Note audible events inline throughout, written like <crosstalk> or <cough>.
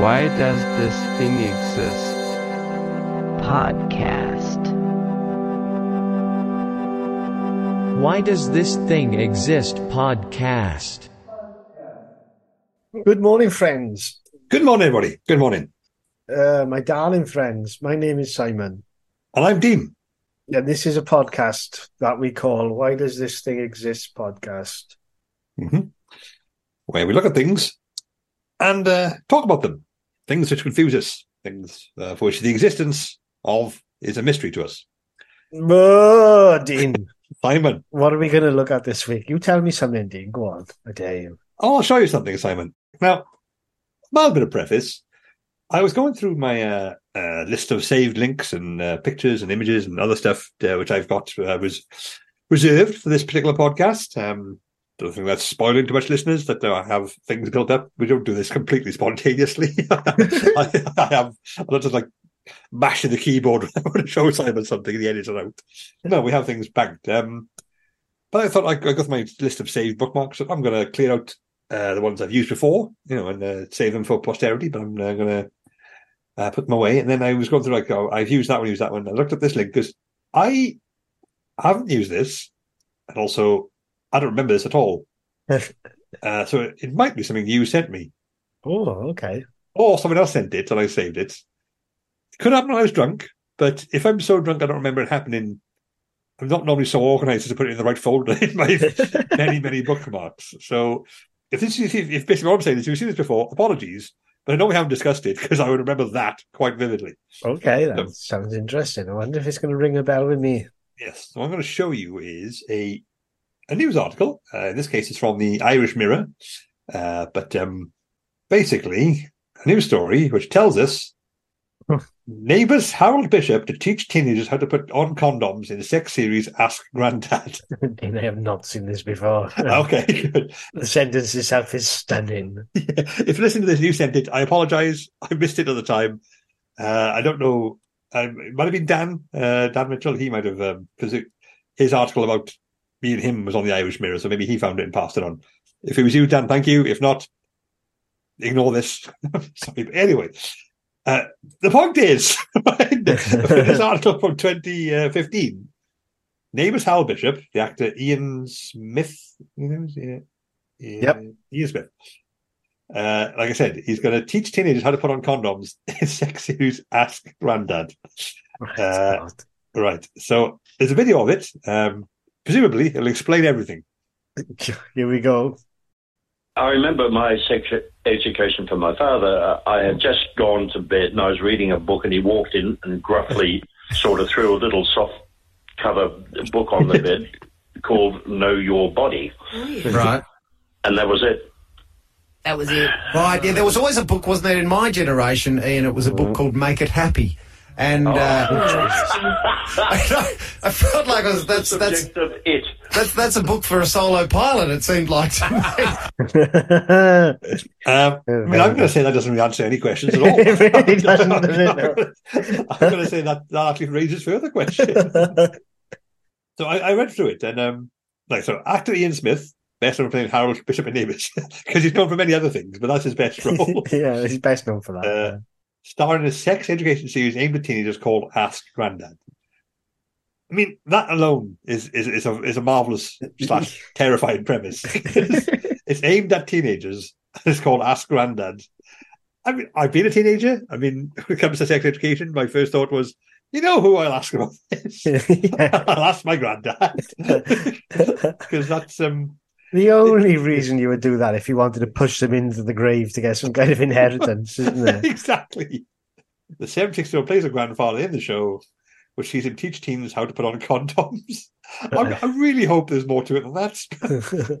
Why does this thing exist? Podcast. Why does this thing exist? Podcast. Good morning, friends. Good morning, everybody. Good morning. Uh, my darling friends, my name is Simon. And I'm Dean. And this is a podcast that we call Why Does This Thing Exist podcast. hmm Where we look at things and uh, talk about them. Things which confuse us. Things uh, for which the existence of is a mystery to us. Oh, Dean, Simon. what are we going to look at this week? You tell me something, Dean. Go on. I dare you. Oh, I'll show you something, Simon. Now, a mild bit of preface. I was going through my uh, uh, list of saved links and uh, pictures and images and other stuff uh, which I've got uh, was reserved for this particular podcast. Um, don't think that's spoiling too much, listeners. That I have things built up. We don't do this completely spontaneously. <laughs> I, I have. I'm not just like mashing the keyboard <laughs> when I show Simon something the edit it out. No, we have things banked. Um, but I thought I, I got my list of saved bookmarks. I'm going to clear out uh, the ones I've used before, you know, and uh, save them for posterity. But I'm uh, going to uh, put them away. And then I was going through like, oh, I've used that one, used that one. I looked at this link because I haven't used this, and also I don't remember this at all. uh, so it, it might be something you sent me, oh, okay. or someone else sent it, and I saved it. Could happen when I was drunk, but if I'm so drunk I don't remember it happening, I'm not normally so organised as to put it in the right folder in my <laughs> many, many bookmarks. So if this is if, if basically what I'm saying is you've seen this before, apologies. But I know we haven't discussed it <laughs> because I would remember that quite vividly. Okay, that So- sounds interesting. I wonder if it's going to ring a bell with me. Yes. So what I'm going to show you is a a news article. Uh, in this case, it's from the Irish Mirror. Uh, but um, basically, a news story which tells us neighbours Harold Bishop to teach teenagers how to put on condoms in sex series Ask Grandad. <laughs> Dean, I have not seen this before. <laughs> okay, good. the sentence itself is stunning. if you listen to this, new sent it. I apologise. I missed it at the time. Uh, I don't know. Um, it might have been Dan, uh, Dan Mitchell. He might have it his article about me and him was on the Irish Mirror, so maybe he found it and passed it on. If it was you, Dan, thank you. If not, ignore this. <laughs> Sorry, but anyway. Uh, the point is, <laughs> this article from 2015, neighbours Hal Bishop, the actor Ian Smith, you know, yeah, Yep. Ian Smith. Uh, like I said, he's going to teach teenagers how to put on condoms <laughs> in sex series Ask Grandad. Uh, Right. So there's a video of it. Um, presumably, it'll explain everything. <laughs> Here we go. I remember my sex education from my father. Uh, I had just gone to bed and I was reading a book, and he walked in and gruffly <laughs> sort of threw a little soft cover book on the bed <laughs> called Know Your Body. Right. And that was it. That was it. Right. Yeah, there was always a book, wasn't there, in my generation, Ian? It was a book called Make It Happy. And uh, <laughs> <laughs> I, I felt like I was, that's, that's, it. that's, that's a book for a solo pilot, it seemed like to me. <laughs> Um, I mean, I'm going to say that doesn't really answer any questions at all. It really doesn't, does it? I'm going to say that that actually raises further questions. So I, I read through it, and um, like so, actor Ian Smith, best known for playing Harold Bishop in Neighbours, because he's known for many other things, but that's his best role. yeah, he's best known for that. Uh, starring in a sex education series aimed at teenagers called Ask Grandad. I mean, that alone is is, is a is a marvelous slash <laughs> terrifying premise. it's aimed at teenagers. It's called Ask Grandad. I mean, I've been a teenager. I mean, <laughs> when it comes to sex education, my first thought was, you know, who I'll ask about this. <laughs> I'll ask my granddad because that's um The only reason you would do that if you wanted to push them into the grave to get some kind of inheritance, isn't it? <laughs> exactly. The 76 year old plays a grandfather in the show, which sees him teach teens how to put on condoms. <laughs> I, I really hope there's more to it than that. <laughs>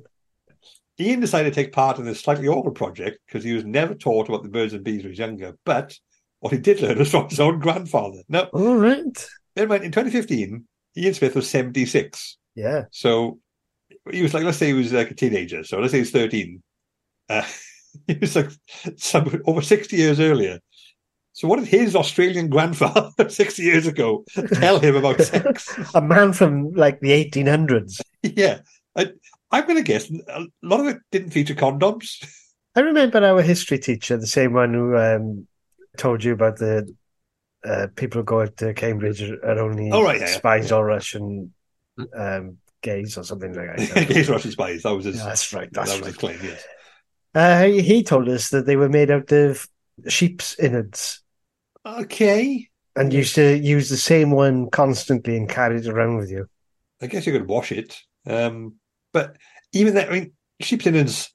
Ian decided to take part in this slightly awkward project because he was never taught about the birds and bees when he was younger. But what he did learn was from his own grandfather. Now, All right. mind, in 2015, Ian Smith was 76. Yeah. So he was like, let's say he was like a teenager. So let's say he's 13. Uh, <laughs> he was like some, over 60 years earlier. So what did his Australian grandfather <laughs> 60 years ago tell him about <laughs> sex? A man from like the 1800s. yeah. I, I'm going to guess a lot of it didn't feature condoms. I remember our history teacher, the same one who um, told you about the uh, people going to Cambridge are only Oh, right, yeah, yeah. spies or Russian um, gays or something like that. Against Russian spies. That was his, Yeah, that's right. that That's was his right. claim, yes. Uh, he he told us that they were made out of sheep's innards Okay. and used to use the same one constantly and carry it around with you. I guess you could wash it. Um, but even that, I mean, sheep's innards,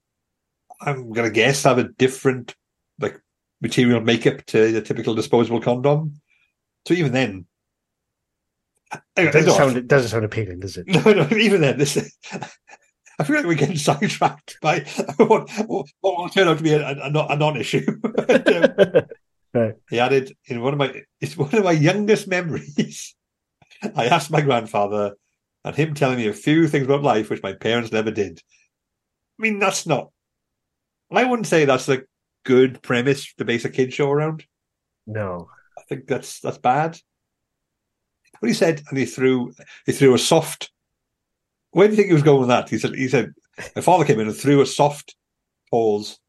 I'm going to guess, have a different like material makeup to the typical disposable condom. So even then, It doesn't sound it doesn't sound appealing, does it? <laughs> no, no, even then, this. <laughs> I feel like we're getting sidetracked by <laughs> what, what will turn out to be a, a, a non-issue. Um, he added in one of my it's one of my youngest memories. I asked my grandfather, and him telling me a few things about life which my parents never did. I mean, that's not. I wouldn't say that's a good premise to base a kid show around. no. I think that's that's bad. But he said, and he threw he threw a soft. Where do you think he was going with that? He said he said my father came in and threw a soft pause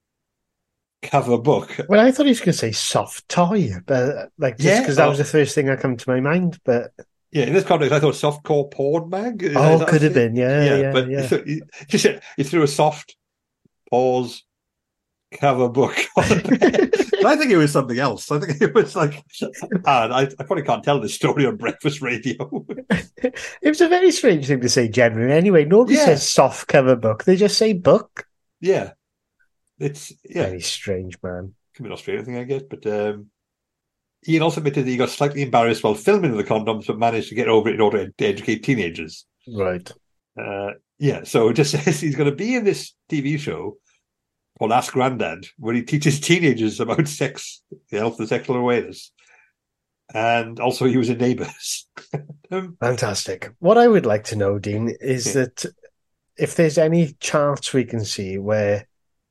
cover book. Well, I thought he was going to say soft toy, but like just Yeah, because that oh. was the first thing that come to my mind. But Yeah, in this context, I thought soft core porn mag. Is oh, that- could have been, yeah, yeah, yeah. but He, he said he threw a soft pause cover book. On it. <laughs> But I think it was something else. I think <laughs> it was like, I, I probably can't tell this story on breakfast radio. <laughs> it was a very strange thing to say generally. Anyway, nobody Yeah. says soft cover book; they just say book. yeah, it's yeah, Very strange, man. could be an Australian thing, I guess. But um, Ian also admitted that he got slightly embarrassed while filming the condoms, but managed to get over it in order to educate teenagers. Right. Uh, yeah, so it just <laughs> says he's going to be in this TV show called Ask Grandad, where he teaches teenagers about sex, the health of sexual awareness. And also, he was in Neighbours. <laughs> um, Fantastic. What I would like to know, Dean, is Yeah. that if there's any charts we can see where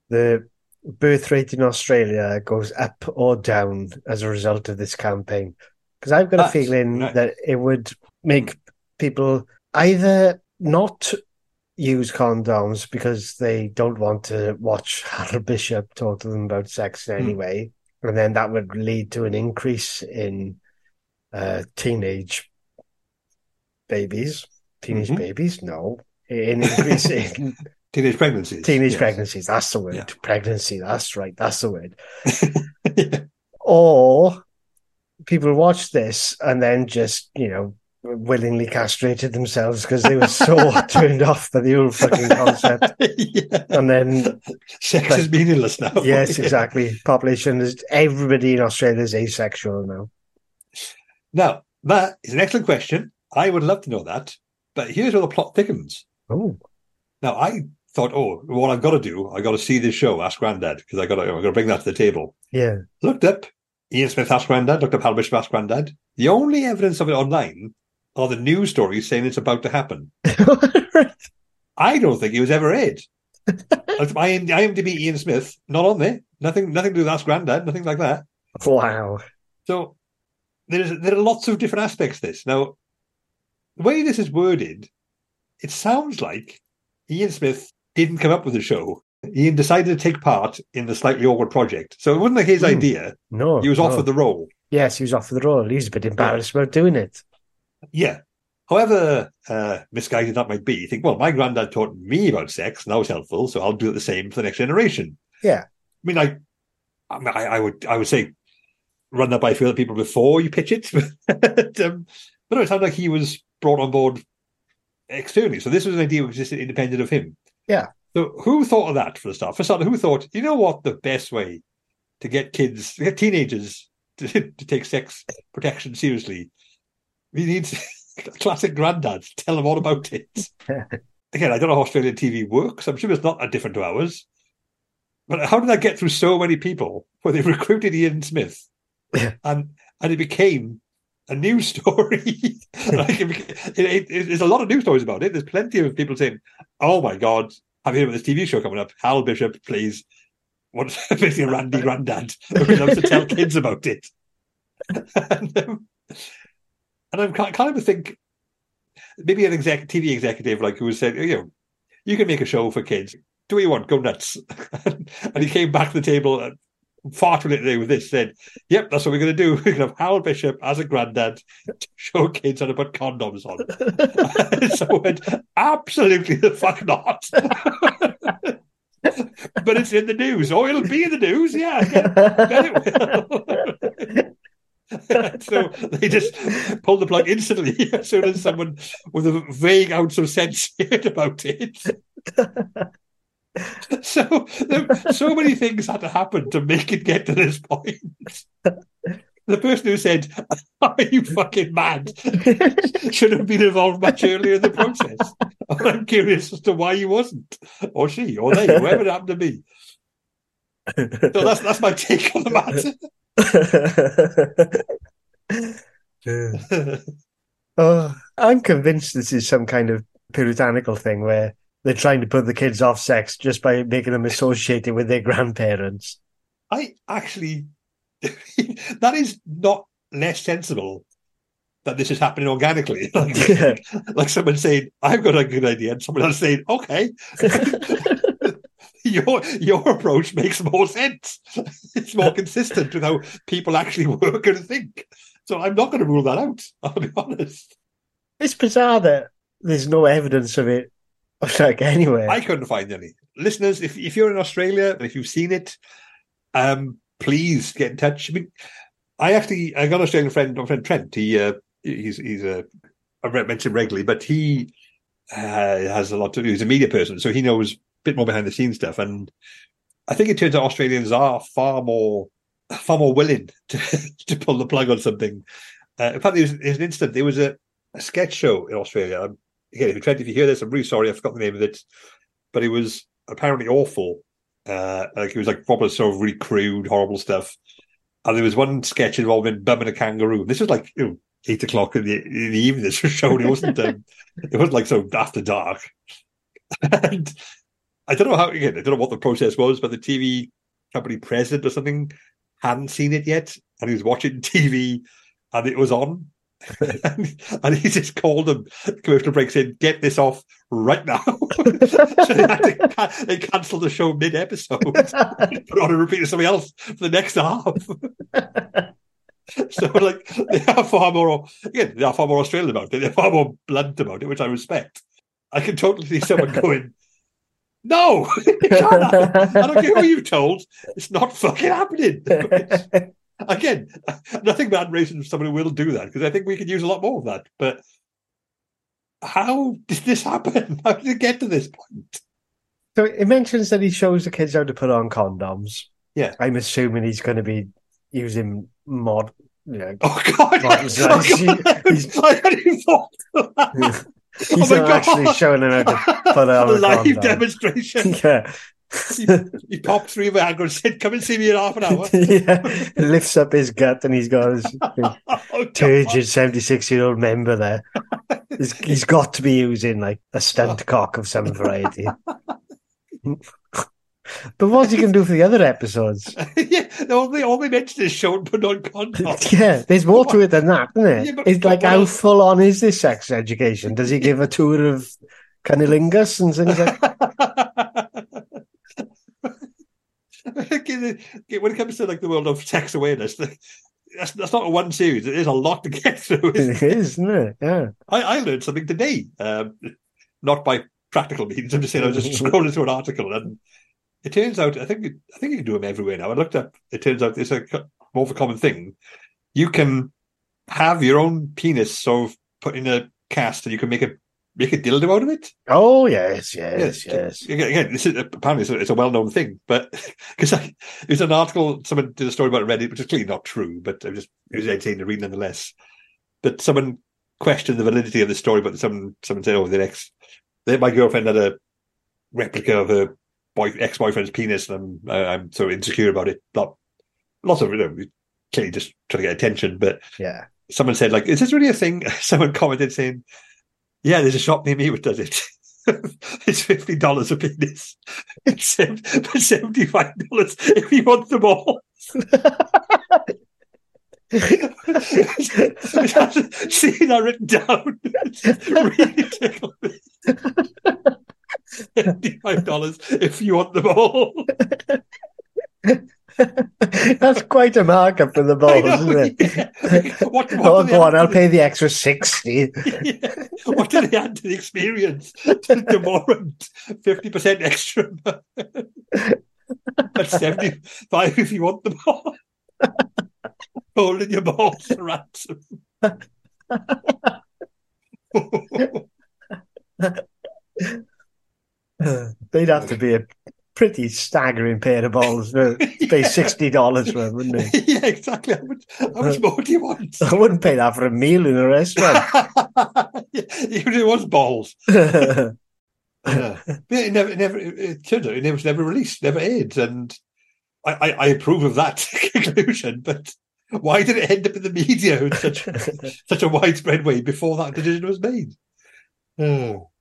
the birth rate in Australia goes up or down as a result of this campaign. Because I've got a feeling right. that it would make people either not use condoms because they don't want to watch <laughs> Harold Bishop talk to them about sex in any Hmm. way, and then that would lead to an increase in uh, teenage babies. Teenage Mhm. babies? No. An increase in <laughs> teenage pregnancies. teenage Yes. pregnancies. That's the word. Yeah. Pregnancy. That's right. That's the word. <laughs> Yeah. Or people watch this and then just, you know, willingly castrated themselves because they were so <laughs> turned off by the whole fucking concept. <laughs> Yeah. And then, Sex But- is meaningless now. yes, <laughs> exactly. Population is everybody in Australia is asexual now. Now, that is an excellent question. I would love to know that. But here's where the plot thickens. Oh, Now, I thought, oh, what I've got to do, I've got to see this show, Ask Grandad, because i got to, I've got to bring that to the table. yeah. Looked up Ian Smith Ask Grandad, looked up Hal Bishop Ask Grandad. The only evidence of it online are the news stories saying it's about to happen. <laughs> I don't think he was ever aired. <laughs> I am IMDb Ian Smith, not on there. Nothing, nothing to do with Ask Grandad, nothing like that. wow. So there's there are lots of different aspects to this. Now, the way this is worded, it sounds like Ian Smith didn't come up with the show. Ian decided to take part in the slightly awkward project. So it wasn't like his Hmm. idea. No. He was no. offered the role. Yes, he was offered the role. He was a bit embarrassed about doing it. Yeah. However uh, misguided that might be, you think, well, my granddad taught me about sex, and that was helpful, so I'll do the same for the next generation. Yeah. I mean, I, I, mean, I, I would, I would say, run that by a few other people before you pitch it. <laughs> but, um, but no, it sounds like he was brought on board externally. So this was an idea which existed independent of him. Yeah. So who thought of that for the start? For starter, who thought, you know what, the best way to get kids, to get teenagers to, <laughs> to take sex protection seriously, we need <laughs> classic granddads to tell them all about it. <laughs> Again, I don't know how Australian TV works. I'm sure it's not that different to ours. But how did that get through so many people where they <laughs> recruited Ian Smith and and it became a news story? like it, it, it, there's a lot of news stories about it. There's plenty of people saying, "Oh my God, have you heard about this TV show coming up? Hal Bishop plays what's basically a Randy Grandad who loves to tell kids about it." and, um, and I'm kind of think maybe an exec TV executive like who was said, you know, you can make a show for kids. do what you want, go nuts. <laughs> and he came back to the table and far too late today with this, said, Yep, that's what we're going to do. <laughs> We're going to have Harold Bishop as a granddad to show kids how to put condoms on. <laughs> so I went, Absolutely the fuck not. but it's in the news. Oh, it'll be in the news. Yeah, it. <laughs> so they just pulled the plug instantly <laughs> as soon as someone with a vague ounce of sense <laughs> heard about it. so there, so many things had to happen to make it get to this point. The person who said, "Are you fucking mad?" should have been involved much earlier in the process. I'm curious as to why he wasn't, or she, or they, whoever it happened to be. So that's that's my take on the matter. <laughs> oh, I'm convinced this is some kind of puritanical thing where they're trying to put the kids off sex just by making them associated with their grandparents. I actually, <laughs> that is not less sensible that this is happening organically. <laughs> Like, Yeah. like someone saying, "I've got a good idea," and someone else saying, "Okay." Your your approach makes more sense. It's more consistent with how people actually work and think. So I'm not going to rule that out. I'll be honest. It's bizarre that there's no evidence of it, <laughs> like anywhere. I couldn't find any. Listeners, if if you're in Australia and if you've seen it, um, please get in touch. I mean, I actually I got an Australian friend, my friend Trent. He uh, he's he's a I mention him regularly, but he uh, has a lot to do. He's a media person, so he knows bit more behind the scenes stuff. And I think it turns out Australians are far more far more willing <laughs> to to pull the plug on something. Uh, in fact, there was, there's an instant. There was a, a sketch show in Australia. Um, Again, if you if you hear this, I'm really sorry. I forgot the name of it, but it was apparently awful. Uh, like it was like proper sort of really crude, horrible stuff. And there was one sketch involving bumming a kangaroo. This was like you know, eight o'clock in the, in the evening. This was shown. It wasn't. <laughs> Um, it wasn't like so after dark. <laughs> and I don't know how. Again, I don't know what the process was, but the TV company president or something hadn't seen it yet, and he was watching <laughs> TV, and it was on. <laughs> and, and he just called them commercial breaks in, get this off right now. <laughs> so they had to they cancelled the show mid episode, put on a repeat of something else for the next half. so like they are far more again, they are far more Australian about it, they're far more blunt about it, which I respect. I can totally see someone going, No, it can't happen. I don't care who you've told, it's not fucking happening. <laughs> Again, nothing bad racing for someone will do that because I think we could use a lot more of that. But how did this happen? <laughs> How did it get to this point? so it mentions that he shows the kids how to put on condoms. Yeah. I'm assuming he's going to be using mod. You know, Oh god! Right, <laughs> Oh, God. he's- I hadn't even thought. He's Oh not God. actually showing them how to put <laughs> on a live demonstration. <laughs> yeah. he, he popped three Viagra and said, "Come and see me in half an hour." <laughs> yeah, lifts up his gut and he's got his Oh, turgid 76 year old member there. He's, he's got to be using like a stunt oh. cock of some variety. But what's he going to do for the other episodes? <laughs> yeah, all they all they mentioned is show and put on condoms. Yeah, there's more to it than that, isn't it? Yeah, but- it's like how full on is this sex education? Does he give a tour of cunnilingus and things like <laughs> when it comes to like the world of sex awareness, <laughs> that's, that's not a one series. There's a lot to get through. It is, isn't it? Yeah. I, I learned something today, um, not by practical means. I'm just saying I was just scrolling through an article, and it turns out I think I think you can do them everywhere now. I looked up. It turns out it's a more of a common thing. You can have your own penis sort of put in a cast, and you can make a make a dildo out of it. Oh, yes, yes, yes. Again, again, this is apparently it's a, it's a well-known thing, but <laughs> because it was an article, someone did a story about Reddit, which is clearly not true, but was just it was entertaining to read nonetheless. But someone questioned the validity of the story, but someone someone said, "Oh, the next, my girlfriend had a replica of her boy ex-boyfriend's penis, and I'm I, I'm so insecure about it." Not lots of you know, clearly just trying to get attention, but Yeah. someone said, like, is this really a thing? <laughs> Someone commented saying, yeah, there's a shop near me which does it. <laughs> it's fifty dollars a penis. <laughs> It's for seventy five dollars if you want them all. See that written down. Really tickled me. Twenty-five dollars if you want them all. <laughs> That's quite a markup for the balls, know, isn't it? <laughs> yeah. What, what oh, go on, I'll to pay the extra 60. the- <laughs> Yeah. What do they add to the experience? The warrant, fifty percent extra. That's seventy-five if you want them all. Holding your balls for ransom. <laughs> They'd have to be a pretty staggering pair of balls to pay <laughs> $60 for them, wouldn't they? <laughs> yeah, exactly. How much, how much uh, more do you want? I wouldn't pay that for a meal in a restaurant. Even if it was balls. Yeah. It never, it never, it, turns out it was never released, never aired, and I, I, I approve of that conclusion. But why did it end up in the media in such such a widespread way before that decision was made? Oh,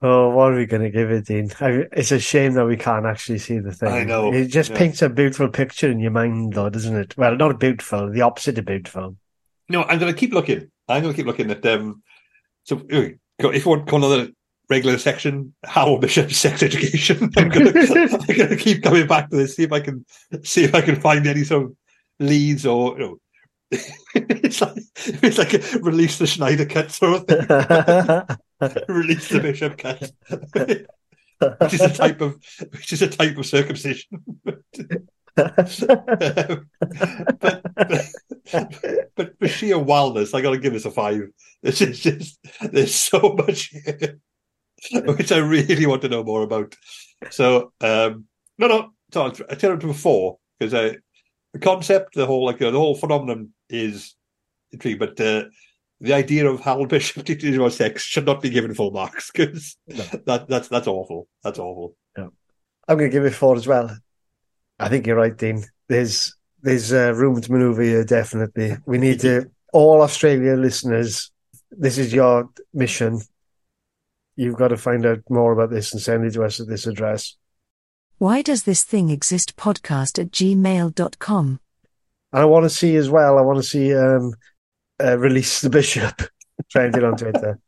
Oh, what are we going to give it, Dean? I, it's a shame that we can't actually see the thing. I know, It just yeah. paints a beautiful picture in your mind, though, doesn't it? Well, not beautiful, the opposite of beautiful. no, I'm going to keep looking. I'm going to keep looking at um. So if you want to go another regular section, Howell Bishop's <laughs> sex education, <laughs> I'm going <laughs> to I'm going to keep coming back to this. See if I can see if I can find any sort of leads or you know. it's like it's like a release the Snyder cut sort of thing. <laughs> release the bishop cut, <laughs> which is a type of which is a type of circumcision. <laughs> but, but but for sheer wildness, I got to give this a five. This is just there's so much here, which I really want to know more about. So um, no, no, so I'll- turn it to a four because the concept, the whole like uh, the whole phenomenon is intriguing, but. Uh, the idea of Harold <laughs> Bishop teaching about sex should not be given full marks because No. that that's that's awful. That's awful. Yeah. I'm going to give it four as well. I think you're right, Dean. There's there's uh, room to manoeuvre here, definitely. We need to, all Australia listeners, this is your mission. You've got to find out more about this and send it to us at this address. Why does this thing exist podcast at gmail.com? And I want to see as well, I want to see um, uh, Release the Bishop. <laughs> It on Twitter.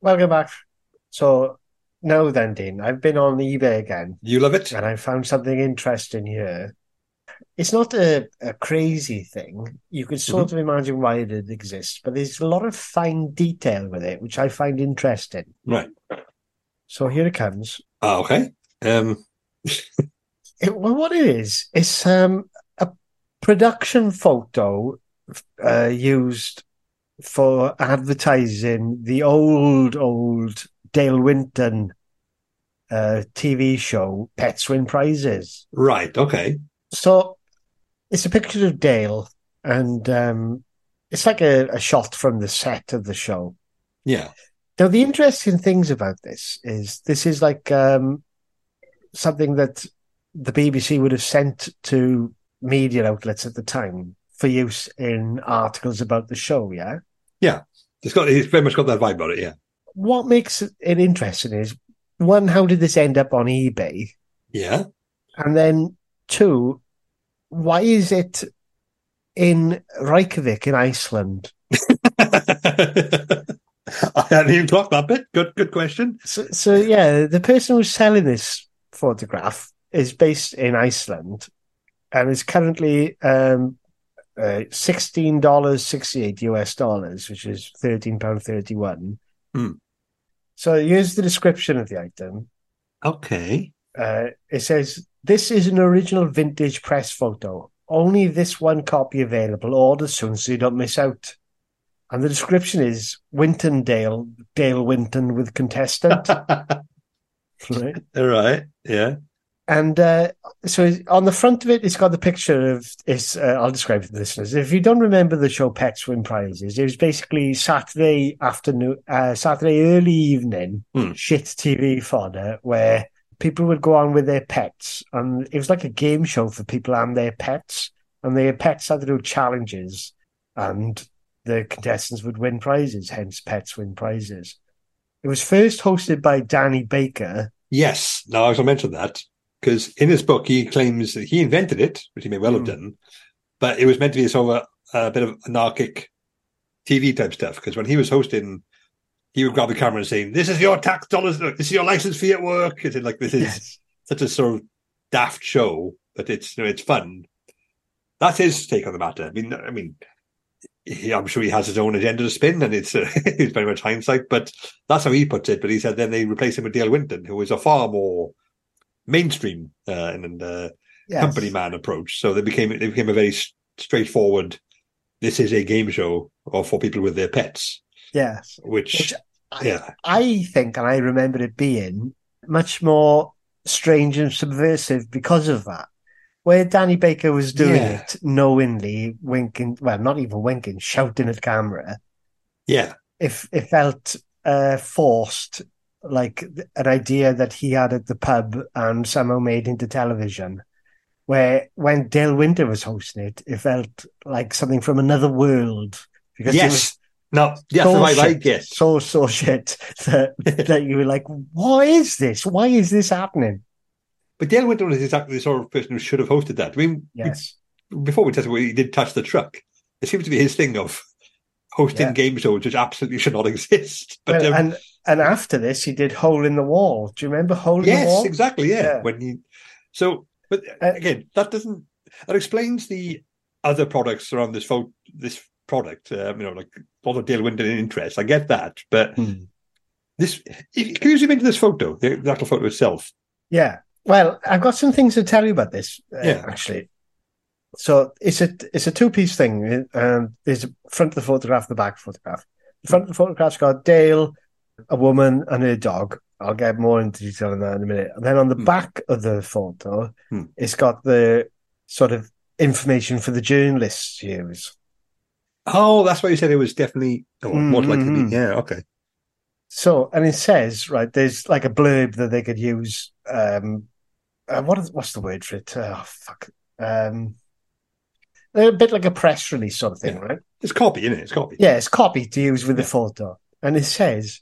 Welcome back. So now then, Dean, I've been on eBay again You love it? and I found something interesting here. It's not a, a crazy thing. You could sort of imagine why it exists, but there's a lot of fine detail with it, which I find interesting. Right. So here it comes. Ah, okay. Um, It, well, what it is, it's um, a production photo uh, used for advertising the old, old Dale Winton uh, TV show, Pets Win Prizes. right. Okay. So it's a picture of Dale, and um, it's like a, a shot from the set of the show. Yeah. Now, the interesting things about this is this is like um, something that the BBC would have sent to media outlets at the time for use in articles about the show. Yeah. Yeah. It's got. It's very much got that vibe about it. Yeah. What makes it interesting is one, how did this end up on eBay? Yeah. And then two, why is it in Reykjavik in Iceland? <laughs> I hadn't even clocked that bit. Good. Good question. So, so yeah, the person who's selling this photograph is based in Iceland and is currently um, uh, sixteen dollars sixty eight US dollars, which is thirteen pound thirty one. Hmm. So here's the description of the item. Okay. Uh, it says this is an original vintage press photo. Only this one copy available. Order soon so you don't miss out. And the description is Winton Dale, Dale Winton with contestant. <laughs> right? <laughs> All right. Yeah. And uh, so on the front of it, it's got the picture of. It's. Uh, I'll describe it to the listeners. If you don't remember the show Pets Win Prizes, it was basically Saturday afternoon, uh, Saturday early evening, Hmm. shit TV fodder where people would go on with their pets, and it was like a game show for people and their pets, and their pets had to do challenges, and the contestants would win prizes. Hence, Pets Win Prizes. It was first hosted by Danny Baker. Yes. Now I was going to mention that because in his book he claims that he invented it, which he may well have Hmm. done, but it was meant to be a sort of a bit of anarchic TV type stuff because when he was hosting, he would grab the camera and say, "This is your tax dollars. This is your license fee at work." It's like this is Yes. such a sort of daft show, but it's you know, it's fun. That's his take on the matter. I mean, I mean, he, I'm sure he has his own agenda to spin, and it's uh, <laughs> it's very much hindsight. But that's how he puts it. But he said then they replaced him with Dale Winton, who was a far more mainstream uh, and uh, Yes. company man approach. So they became they became a very straightforward. This is a game show or for people with their pets, Yes. which, Which I, yeah, I think, and I remember it being much more strange and subversive because of that. Where Danny Baker was doing Yeah. it knowingly, winking, well, not even winking, shouting at camera, yeah, if it felt uh, forced, like an idea that he had at the pub and somehow made into television. Where when Dale Winton was hosting it, it felt like something from another world because yes. No, yes, so right, I shit, guess. so so shit <laughs> that that you were like, what is this? Why is this happening? But Dale Winton is exactly the sort of person who should have hosted that. I mean, Yes, before we tested, he did touch the truck. It seems to be his thing of hosting Yeah. game shows which absolutely should not <laughs> exist. But Well, um, and and after this, he did Hole in the Wall. Do you remember Hole in the yes, Wall? exactly. Yeah. Yeah. When you so, but Uh, again, that doesn't that explains the other products around this pho- this product. Um, you know, like a lot of Dale Winton interest. I get that, but Hmm. this can you zoom into this photo, the, the actual photo itself? Yeah. Well, I've got some things to tell you about this. Uh, Yeah. actually. So it's a it's a two piece thing. Um, there's a front of the photograph, the back photograph. The front of the photograph's got Dale, a woman, and her dog. I'll get more into detail on that in a minute. And then on the Hmm. back of the photo, Hmm. it's got the sort of information for the journalists to use. Oh, that's why you said it was definitely oh, more likely to be. Yeah, okay. So, and it says right, there's like a blurb that they could use. Um, uh, what is what's the word for it? Oh fuck. Um, a bit like a press release sort of thing, Yeah. right? It's copy, isn't it? It's copy. Yeah, it's copy to use with Yeah. the photo, and it says,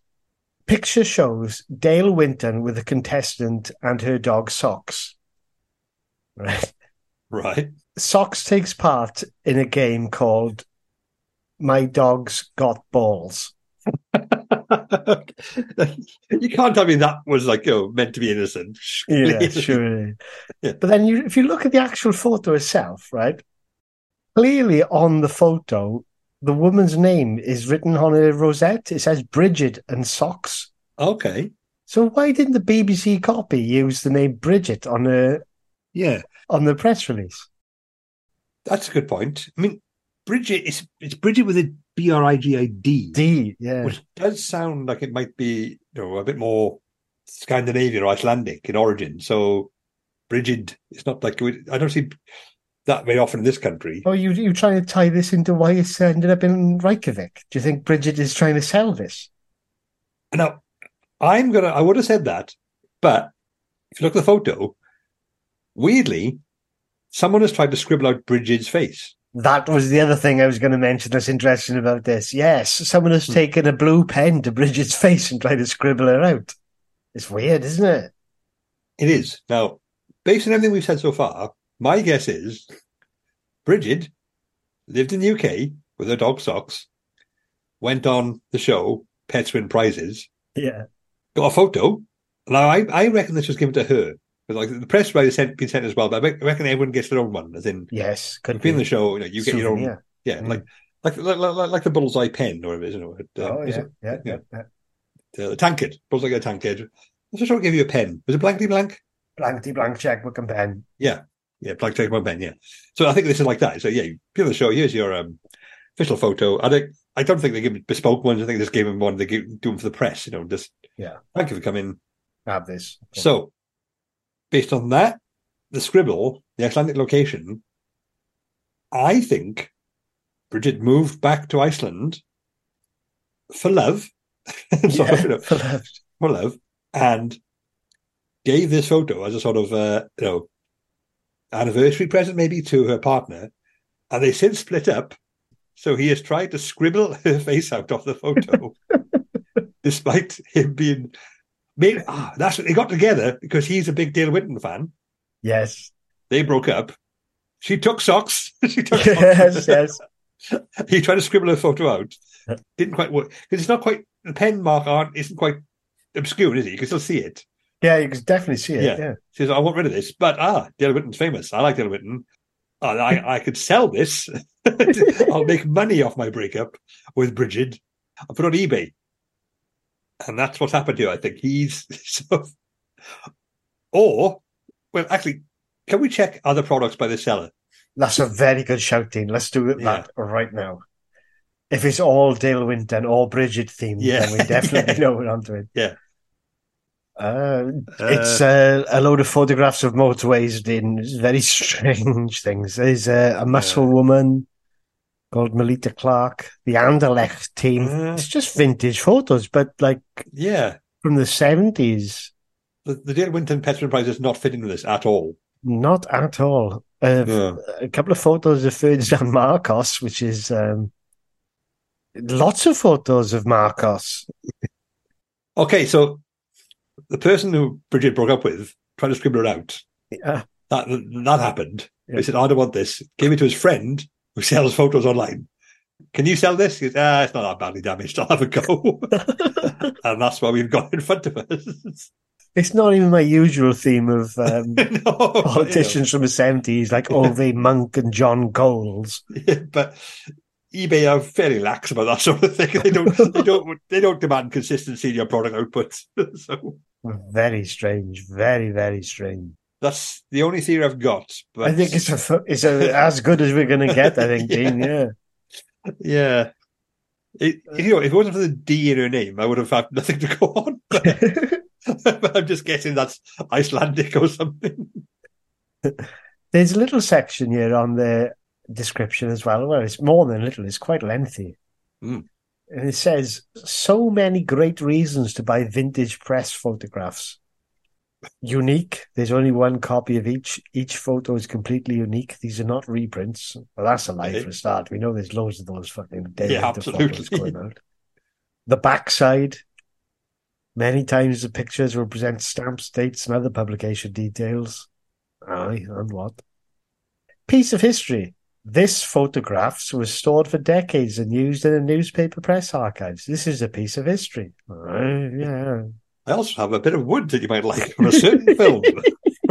"Picture shows Dale Winton with a contestant and her dog Socks." Right. Right. Socks takes part in a game called "My Dog's Got Balls." <laughs> you can't tell me that was like you know, meant to be innocent. Yeah, <laughs> sure. Yeah. But then you, if you look at the actual photo itself, right? Clearly on the photo, the woman's name is written on a rosette. It says Bridget and socks. Okay. So why didn't the BBC copy use the name Bridget on the Yeah, on the press release? that's a good point. I mean, Bridget is it's Bridget with a B R I G I D, D, yeah. which does sound like it might be you know a bit more Scandinavian or Icelandic in origin. So Bridget, it's not like I don't see that very often in this country. Oh, you you trying to tie this into why it's ended up in Reykjavik? Do you think Bridget is trying to sell this? Now, I'm gonna. I would have said that, but if you look at the photo, weirdly, someone has tried to scribble out Bridget's face. That was the other thing I was going to mention that's interesting about this. Yes, someone has Hmm. taken a blue pen to Bridget's <laughs> face and tried to scribble her out. It's weird, isn't it? It is now, based on everything we've said so far. My guess is Bridget lived in the UK with her dog Socks, went on the show Pets Win Prizes, Yeah. got a photo. Now, I, I reckon this was given to her. But like the press writer sent been sent as well, but I reckon- everyone gets their own one. As in, Yes. Could you've been on be. the show, you know, you get your own. Yeah, Mm. like like like like, like the bullseye pen or whatever it is, you know. it, uh, Oh, is yeah. it? Yeah. yeah. yeah. yeah. Uh, the tankard, bullseye a tankard. Let's just give you a pen. Was it blankety blank? Blankety blank checkbook and pen. Yeah, yeah, blank take one pen. Yeah. So I think this is like that. So yeah, you be on the show. Here's your um, official photo. I think I don't think they give bespoke ones. I think they just gave them one. They give, do them for the press. You know, just Yeah. Thank you for coming. Have this. So, based on that, the scribble, the Icelandic location, I think Bridget moved back to Iceland for love, sort of, you know, for love. for love, and gave this photo as a sort of, uh, you know, anniversary present maybe to her partner, and they since split up. So he has tried to scribble <laughs> her face out of the photo, <laughs> despite him being. Maybe, ah, that's what they got together because he's a big Dale Winton fan. Yes. They broke up. She took socks. <laughs> she took yes. <laughs> socks. Yes. <laughs> he tried to scribble a photo out. Didn't quite work because it's not quite the pen mark aren't isn't quite obscure, is it? You can still see it. Yeah, you can definitely see it. Yeah. Yeah. She says, "I want rid of this," but ah, Dale Winton's famous. I like Dale Winton. Oh, I, I could sell this. I'll make money off my breakup with Bridget. I'll put it on eBay, and that's what's happened here. I think he's <laughs> so. Or, well, actually, can we check other products by the seller? That's a very good shout, Dean. Let's do it that right now. If it's all Dale Winton all Bridget themed, Yeah. then we <laughs> definitely Yeah. know we're onto it. Yeah. Uh, it's uh, a load of photographs of motorways in very strange things. There's uh, a muscle woman called Melita Clark, the Anderlecht team. Uh. it's just vintage photos, but like Yeah, from the 70s. the, the Dale Winton Petrol Prize is not fitting with this at all. Not at all. Uh, Yeah. A couple of photos of Ferdinand Marcos, which is um, lots of photos of Marcos. Okay, so the person who Bridget broke up with tried to scribble it out. Yeah. That that happened. Yeah. He said, "I don't want this." Gave it to his friend who sells photos online. Can you sell this? Goes, ah, it's not that badly damaged. I'll have a go. <laughs> and that's what we've got in front of us. It's not even my usual theme of um, <laughs> no, politicians from the 70s, like Ove <laughs> Monk and John Coles. you know. but eBay are fairly lax about that sort of thing. They don't, they don't, they don't demand consistency in your product output. so Very strange. Very, very strange. That's the only theory I've got. But I think it's a, it's a, as good as we're going to get, I think, Dean. <laughs> Yeah. Yeah. It, you know, if it wasn't for the D in her name, I would have had nothing to go on. <laughs> But <laughs> I'm just guessing that's Icelandic or something. There's a little section here on the description as well. Well, it's more than little, it's quite lengthy. Mm. And it says, so many great reasons to buy vintage press photographs. Unique. There's only one copy of each. Each photo is completely unique. These are not reprints. Well, that's a lie for a start. We know there's loads of those fucking dead Yeah, photos going out. The backside. Many times the pictures will present stamps, dates, and other publication details. Aye, and what? Piece of history. This photographs was stored for decades and used in the newspaper press archives. This is a piece of history. Aye, yeah. I also have a bit of wood that you might like from a certain <laughs> film <laughs>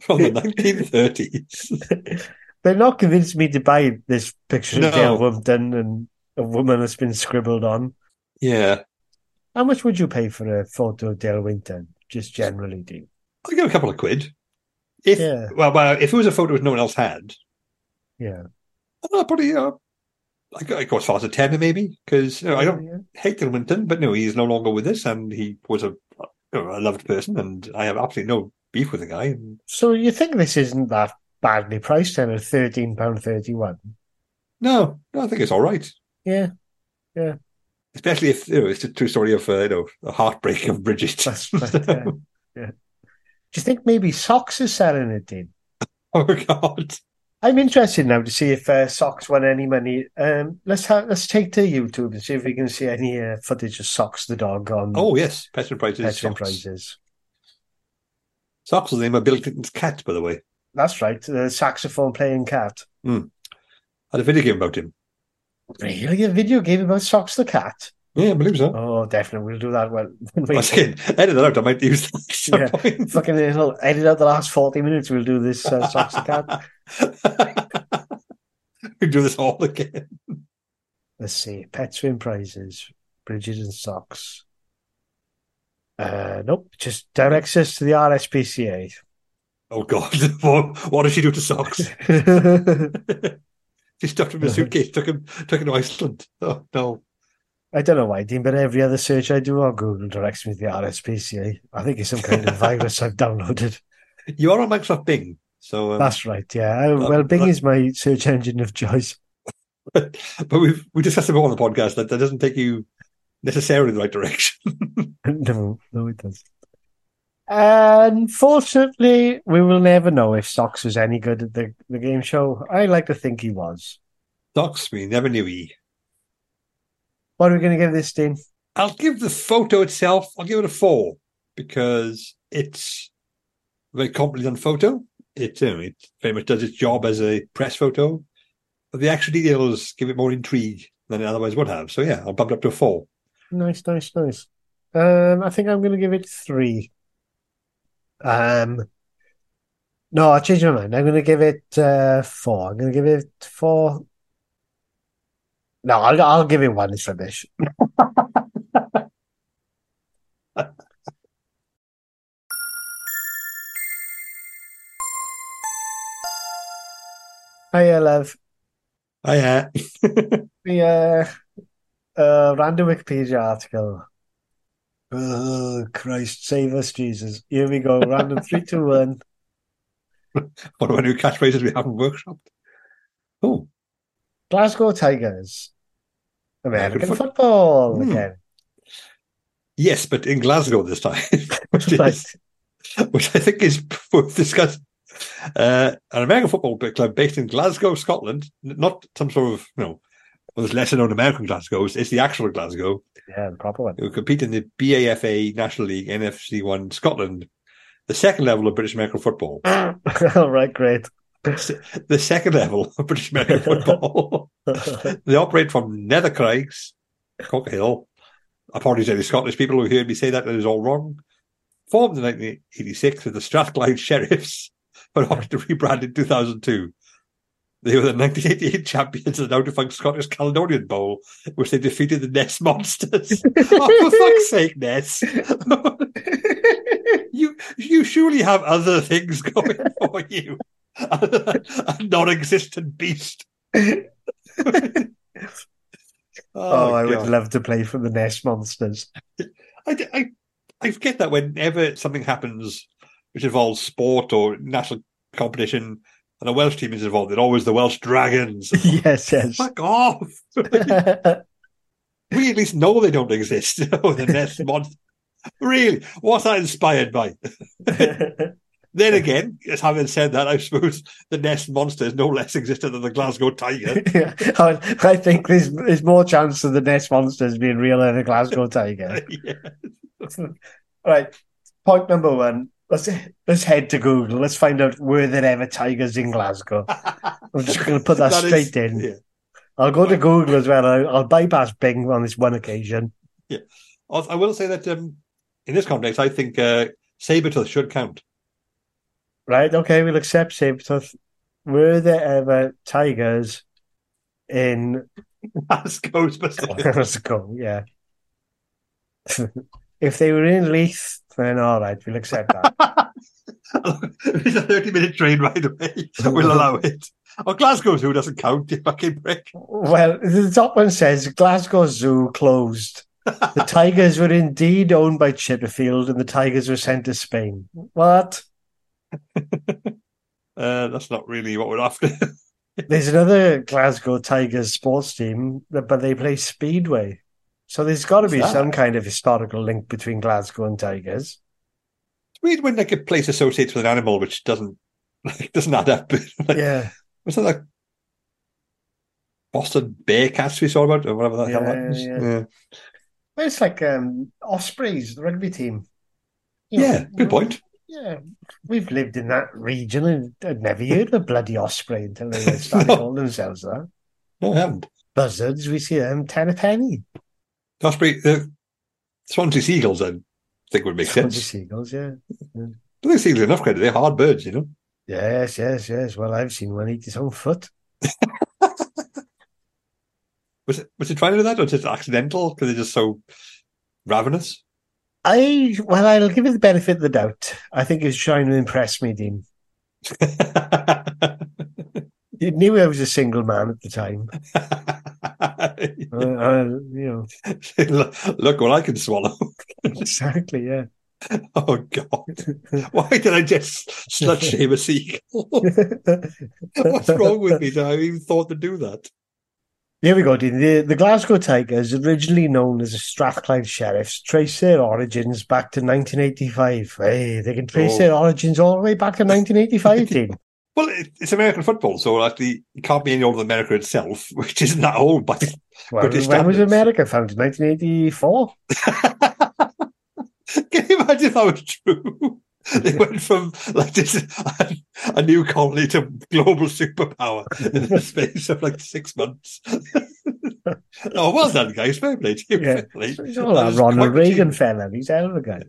from the 1930s. They're not convinced me to buy this picture No. of Dale Winton and a woman that's been scribbled on. Yeah. How much would you pay for a photo of Dale Winton? Just generally, do? I'll give a couple of quid. If Yeah. well, well, if it was a photo that no one else had, Yeah. I'll probably uh, I go, I go as far as a tenner maybe because you know, I don't Yeah. hate Dale Winton, but no, he's no longer with us, and he was a, you know, a loved person, and I have absolutely no beef with the guy. And So you think this isn't that badly priced then at thirteen pound thirty one? no, no, I think it's all right. Yeah, yeah. Especially if you know it's a true story of uh, you know a heartbreak of Bridget. <laughs> right. Yeah. yeah. Do you think maybe Socks is selling it, Dean? <laughs> oh God! I'm interested now to see if uh, Socks won any money. Um, let's ha- let's take to YouTube and see if we can see any uh, footage of Socks the dog on Oh yes, prices. Petrol Socks. prizes. Socks is the name of Bill Clinton's cat, by the way. That's right, the saxophone playing cat. I had a video game about him. Really, a video game about Socks the cat? Yeah, I believe so. Oh, definitely, we'll do that. Well, when <laughs> I we was saying, edit that out. I might use that Yeah. fucking it'll edit out the last forty minutes. We'll do this uh, Socks the cat. we do this all again. Let's see. Pets Win Prizes. Bridget and socks. Uh, nope. Just direct access to the RSPCA. Oh God! <laughs> what, what did she do to socks? <laughs> she stuffed him in a suitcase, took him, took him to Iceland. Oh no! I don't know why, Dean, but every other search I do on Google directs me to the RSPCA. I think it's some kind of virus I've downloaded. <laughs> You are on Microsoft Bing, so um, That's right, yeah. I- Well, Bing is my search engine of choice. <laughs> but we've we discussed it on the podcast that that doesn't take you necessarily in the right direction. <laughs> no, no, it doesn't. Unfortunately, we will never know if Socks was any good at the, the game show. I like to think he was. Socks, we never knew he. What are we going to give this, Dean? I'll give the photo itself. I'll give it a four because it's a very completely done photo. It, know, it very much does its job as a press photo. But the extra details give it more intrigue than it otherwise would have. So yeah, I'll bump it up to a four. Nice, nice, nice. Um, I think I'm going to give it three. Um, no, I changed my mind. I'm going to give it uh, four. I'm going to give it four. No, I'll, I'll give it one finish. <laughs> Hiya, love. Yeah. <laughs> The uh, uh, random Wikipedia article. Oh, Christ, save us, Jesus. Here we go. Random <laughs> three, two, one. One of our new catchphrases we haven't workshopped. Oh, Glasgow Tigers. American American football Hmm. again. yes, but in Glasgow this time, <laughs> which Right. is which I think is worth discussing. Uh, an American football club based in Glasgow, Scotland, not some sort of you know, well, there's lesser known American Glasgow. It's the actual Glasgow Yeah, the proper one. who compete in the BAFA National League NFC One Scotland, the second level of British American football. <laughs> All right, great. The second level of British American <laughs> football. they operate from Nethercraigs, Cock Hill. Apologies to any Scottish people who heard me say that, that is all wrong. Formed in 1986 with the Strathclyde <laughs> Sheriffs, but opted to rebrand in 2002. They were the 1988 champions of the now defunct Scottish Caledonian Bowl, which they defeated the Ness Monsters. <laughs> oh, for fuck's sake, Ness. you, you surely have other things going for you. A non-existent beast. <laughs> Oh, oh, I would love to play for the Nest Monsters. I, I, I get that whenever something happens which involves sport or national competition and a Welsh team is involved, they're always the Welsh Dragons. <laughs> yes, yes. Fuck off. <laughs> we at least know they don't exist. oh, the Nest Monster. Really? What's that inspired by? Then again, as having said that, I suppose the Nest Monster is no less existent than the Glasgow Tiger. <laughs> Yeah, I, I think there's there's more chance of the Nest Monsters being real than the Glasgow Tiger. <laughs> yeah. <laughs> Right, point number one. Let's let's head to Google. Let's find out were there ever tigers in Glasgow. I'm just going to put that, That is- straight in. yeah. I'll go to Google as well. I'll, I'll bypass Bing on this one occasion. Also, I will say that um, in this context, I think uh, Sabretooth should count. Right? Okay, we'll accept Sabretooth. Were there ever tigers in That's <laughs> Ghostbusters. Glasgow? Yeah. <laughs> if they were in Leith, then all right, we'll accept that. <laughs> it's a 30 minute train ride away. So we'll allow it. Oh, Glasgow Zoo doesn't count, you fucking prick. Well, the top one says Glasgow Zoo closed. The tigers were indeed owned by Chipperfield and the tigers were sent to Spain. What? <laughs> Uh, that's not really what we're after. <laughs> There's another Glasgow Tigers sports team, but they play Speedway. So there's got to be that? some kind of historical link between Glasgow and Tigers. It's weird when like a place associates with an animal which doesn't <laughs> like, doesn't add up. like, Yeah. Was that like Boston Bearcats we saw about or whatever the hell Yeah, that was? yeah. Yeah, It's like um, Ospreys, the rugby team. You Yeah, know, good point. Yeah, we've lived in that region and I'd never heard of a bloody osprey until they started No. <laughs> calling themselves that. No, I haven't. Buzzards, we see them ten a penny. Osprey, uh, Swansea Seagulls, I think would make Swansea sense. seagulls, yeah. I think Seagulls enough credit. They're hard birds, you know. Yes, yes, yes. Well, I've seen one eat his own foot. <laughs> Was it was it trying to do that or just accidental because they're just so ravenous? I well, I'll give you the benefit of the doubt. I think was trying to impress me, Dean. <laughs> He knew I was a single man at the time. <laughs> Uh, uh, you know, <laughs> Look what I can swallow. exactly, yeah. Oh God! Why did I just slut shame a seagull? What's wrong with me? that I even thought to do that. Here we go, Dean. The, the Glasgow Tigers, originally known as the Strathclyde Sheriffs, trace their origins back to 1985. Hey, they can trace Oh. their origins all the way back to 1985, <laughs> Dean. Well, it, it's American football, so actually it can't be any older than America itself, <laughs> which isn't that old. But Well, <laughs> British when was standards. America founded? 1984? can you imagine if that was true? <laughs> they went from like this a, a new colony to global superpower in the space of like six months. <laughs> oh, well done, guys. Fair play to you. Yeah. He's all That Ronald Reagan fella. He's a hell of a guy.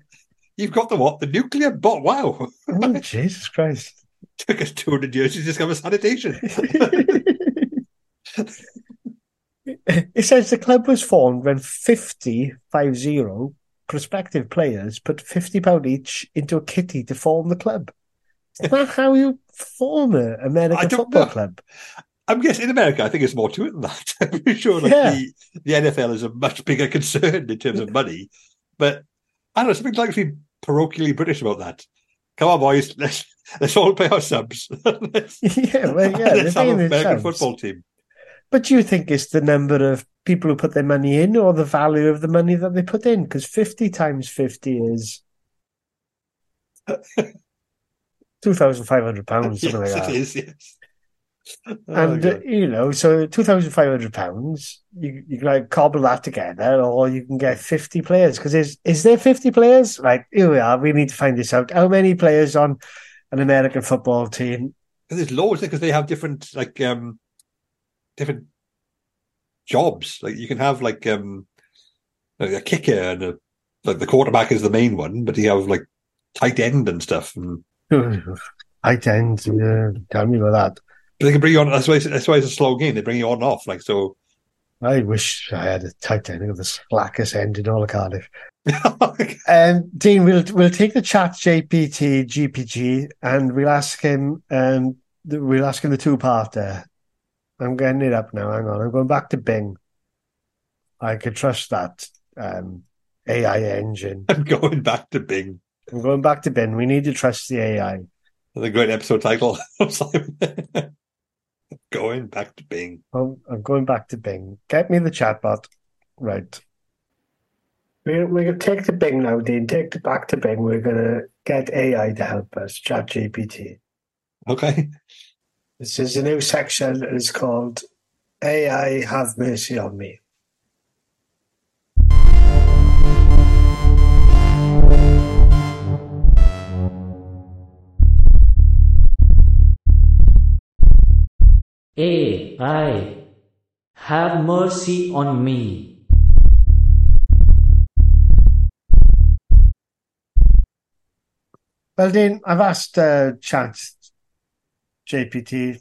You've got the what? The nuclear bot. Wow. Oh, Jesus Christ. <laughs> Took us 200 years to discover sanitation. it says the club was formed when 50, 50 prospective players put £50 each into a kitty to form the club. Is that how you form an American football know. club? I'm guessing in America, I think it's more to it than that. <laughs> I'm pretty sure like Yeah. the, the NFL is a much bigger concern in terms of money. But I don't know, something like to be parochially British about that. Come on, boys, <laughs> let's let's all pay our subs. let's <laughs> yeah, well, yeah, let's have an American subs. football team. But do you think it's the number of people who put their money in or the value of the money that they put in? Because 50 times 50 is <laughs> £2,500, <laughs> something like that. it is, yes. Oh, And, uh, you know, so £2,500, you, you can like cobble that together or you can get 50 players. Because is, is there 50 players? Right, here we are. We need to find this out. How many players on an American football team? there's loads because they have different like um different jobs. Like you can have like um like a kicker and a like the quarterback is the main one, but you have like tight end and stuff. And <laughs> Tight end, yeah, tell me about that. but they can bring you on. That's why. It's, that's why it's a slow game. They bring you on and off. Like so. I wish I had a tight end of the slackest end in all of Cardiff. <laughs> Um, Dean, we'll we'll take the chat JPT GPG and we'll ask him. Um, we'll ask him the two parter. I'm getting it up now. Hang on, I'm going back to Bing. I could trust that um, AI engine. <laughs> I'm going back to Bing. I'm going back to Bing. We need to trust the AI. The great episode title <laughs> of Simon. going back to Bing. I'm, I'm going back to Bing. Get me the chatbot. Right. We're, we're going to take the Bing now, Dean. Take it back to Bing. We're going to get AI to help us, ChatGPT. Okay. This is a new section that is called AI Have Mercy on Me. AI, have mercy on me. Well, Dean, I've asked uh, Chat GPT.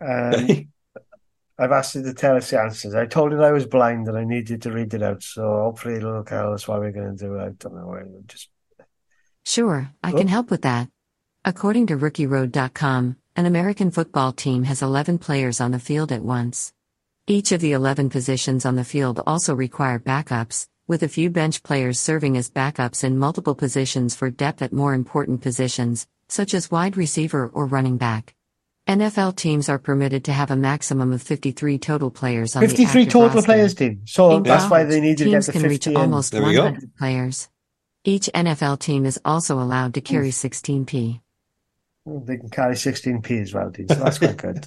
Um, <laughs> I've asked it to tell us the answers. I told it I was blind and I needed to read it out, so hopefully it'll tell us what we're going to do. I don't know. It'll Just Sure, I Oh. can help with that. According to RookieRoad.com, an American football team has 11 players on the field at once. Each of the 11 positions on the field also require backups, with a few bench players serving as backups in multiple positions for depth at more important positions, such as wide receiver or running back. NFL teams are permitted to have a maximum of 53 total players on the 53 active total roster. players, team. So In that's why they need to get teams the can 50 reach in. almost There we go. 100 players. Each NFL team is also allowed to carry 16p. They can carry 16p as well, Dean. So that's quite good.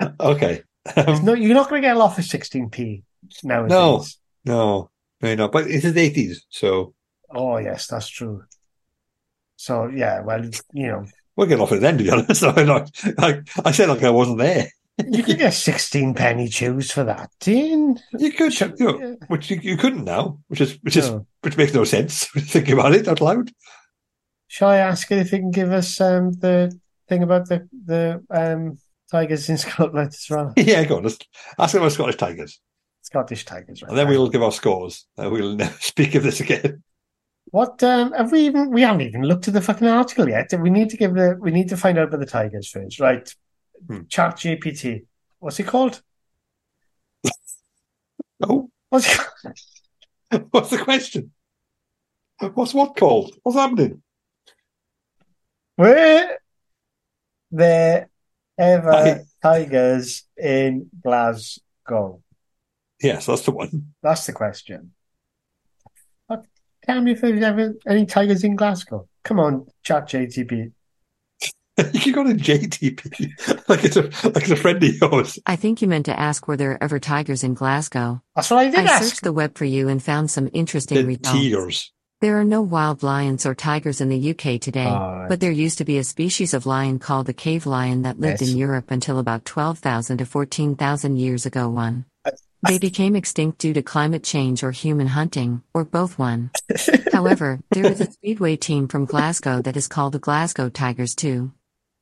<laughs> Okay. Um, No, you're not going to get a lot for 16p nowadays. No. no, maybe not. But it's the 80s, so Oh, yes, that's true. So, yeah, well, you know, we'll get off it then, to be honest. <laughs> I'm not, I, I said like I wasn't there. you could get 16 penny chews for that, Dean. You could, you know, which you, you couldn't now, which is which is No. which makes no sense. <laughs> Think about it out loud. Shall I ask it if it can give us um, the thing about the the um, tigers in <laughs> Scotland as well? yeah, go on. Let's ask about Scottish Tigers, Scottish tigers, right? and then we'll give our scores. And we'll never speak of this again. What um, have we even? We haven't even looked at the fucking article yet. We need to give the. We need to find out about the tigers first, right? Hmm. Chat GPT. What's it called? <laughs> Oh, What's it called? <laughs> what's the question? What's what called? What's happening? Were there ever Hi. tigers in Glasgow? Yes, that's the one. That's the question. What- Tell me if there's ever any tigers in Glasgow. Come on, chat JTP. <laughs> you can go to JTP like it's a like it's a friend of yours. I think you meant to ask were there ever tigers in Glasgow. That's what I did I ask. searched the web for you and found some interesting The results. Tigers. There are no wild lions or tigers in the UK today, Alright. but there used to be a species of lion called the cave lion that lived Yes. in Europe until about 12,000 to 14,000 years ago. One. They became extinct due to climate change or human hunting, or both one. However, there is a speedway team from Glasgow that is called the Glasgow Tigers too.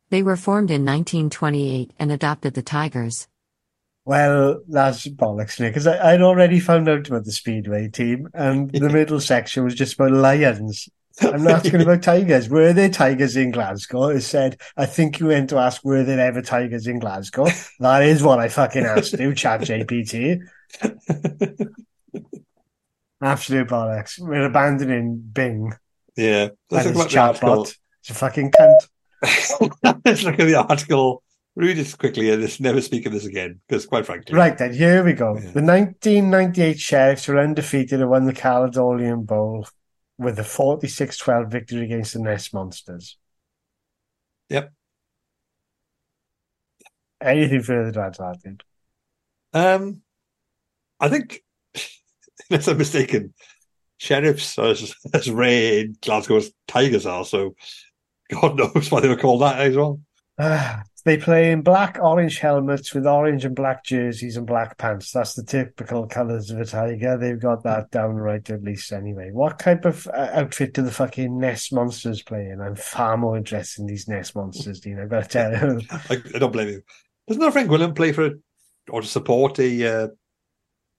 They were formed in 1928 and adopted the Tigers. Well, that's bollocks, Nick, because I'd already found out about the Speedway team, and the <laughs> middle section was just about lions. I'm not asking about <laughs> tigers. Were there tigers in Glasgow? It said, I think you went to ask, were there ever tigers in Glasgow? That is what I fucking asked you, Chat JPT. Absolute bollocks. We're abandoning Bing Yeah. Let's and look article. It's a fucking cunt. <laughs> Let's look at the article. Read it quickly and just never speak of this again, because quite frankly. Right then, here we go. Yeah. The 1998 Sheriffs were undefeated and won the Caledonian Bowl with a 46-12 victory against the Nest Monsters. Yep. Anything further to add to that, dude? Um, I think, <laughs> unless I'm mistaken, sheriffs as, as rare in Glasgow as tigers are, so God <laughs> knows why they were called that as well. They play in black, orange helmets with orange and black jerseys and black pants. That's the typical colours of a tiger. They've got that down right at least anyway. What type of uh, outfit do the fucking Nest Monsters play in? I'm far more interested in these Nest Monsters, Dean. I've got to tell you. <laughs> I, I don't blame you. Doesn't our friend Gwilym play for or to support a uh,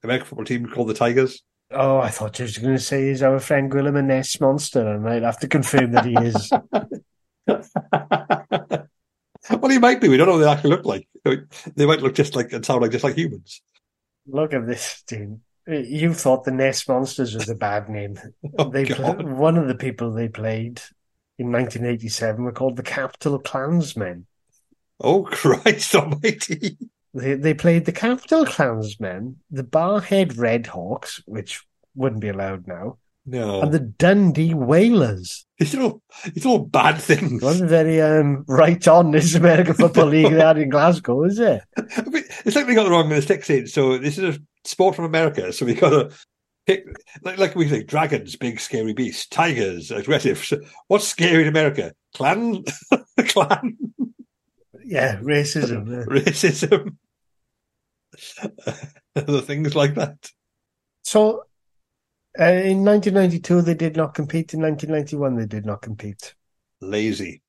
American football team called the Tigers? Oh, I thought you were going to say is our friend Gwilym a Nest Monster, and I'd have to confirm that he is. <laughs> well, he might be. We don't know what they actually look like. They might look just like and sound like just like humans. Look at this, Dean. You thought the Nest Monsters was a bad name. <laughs> Oh, they God. one of the people they played in 1987 were called the Capital Clansmen. Oh <laughs> Christ Almighty! They they played the Capital Clansmen, the Barrhead Redhawks, which wouldn't be allowed now, No, and the Dundee Whalers. it's all it's all bad things. Wasn't very um, right on this American <laughs> Football League they had in Glasgow, is it? <laughs> I mean, it's like we got the wrong with the sticks in. So this is a sport from America. So we got to pick, like, like we say, dragons, big scary beasts, tigers, aggressive. So what's scary in America? Clan, <laughs> clan, Yeah, racism. yeah. racism, other things like that. So, in 1992, they did not compete. In 1991, they did not compete. Lazy,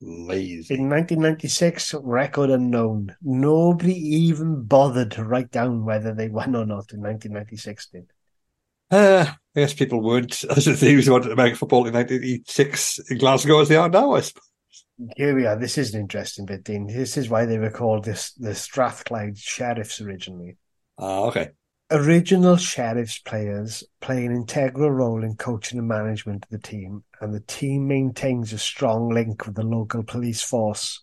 lazy. In 1996, record unknown. Nobody even bothered to write down whether they won or not in 1996. Did. Uh, I guess people weren't <laughs> as enthused about American football in 1986 in Glasgow as they are now. I suppose. Here we are. This is an interesting bit, Dean. This is why they were called this, the Strathclyde Sheriffs originally. Ah, okay. Original Sheriffs players play an integral role in coaching and management of the team, and the team maintains a strong link with the local police force.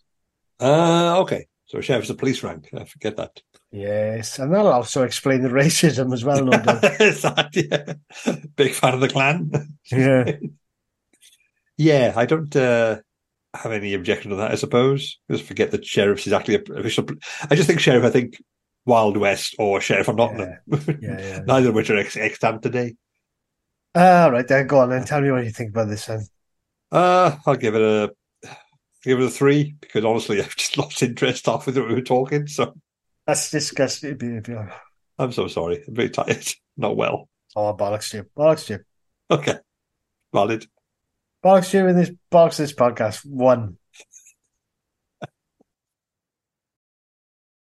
Ah, okay. So sheriff's a police rank. I forget that. Yes, and that'll also explain the <laughs> racism as well, no doubt. <laughs> That, yeah. Big fan of the clan. Yeah. <laughs> Yeah, I don't uh, have any objection to that, I suppose. Just forget that sheriff's is actually a official. I just think sheriff, I think Wild West or Sheriff of Nottingham. <laughs> Yeah, yeah. Neither of which are ex- extant today. All right, then go on and tell me what you think about this then. Uh, I'll give it a give it a three because honestly, <laughs> I've just lost interest through we were talking. So That's disgusting. I'm so sorry. I'm very tired. <laughs> Not well. Oh, bollocks to you. Bollocks to you. Okay, valid. Bollocks to you in this bollocks this podcast. One.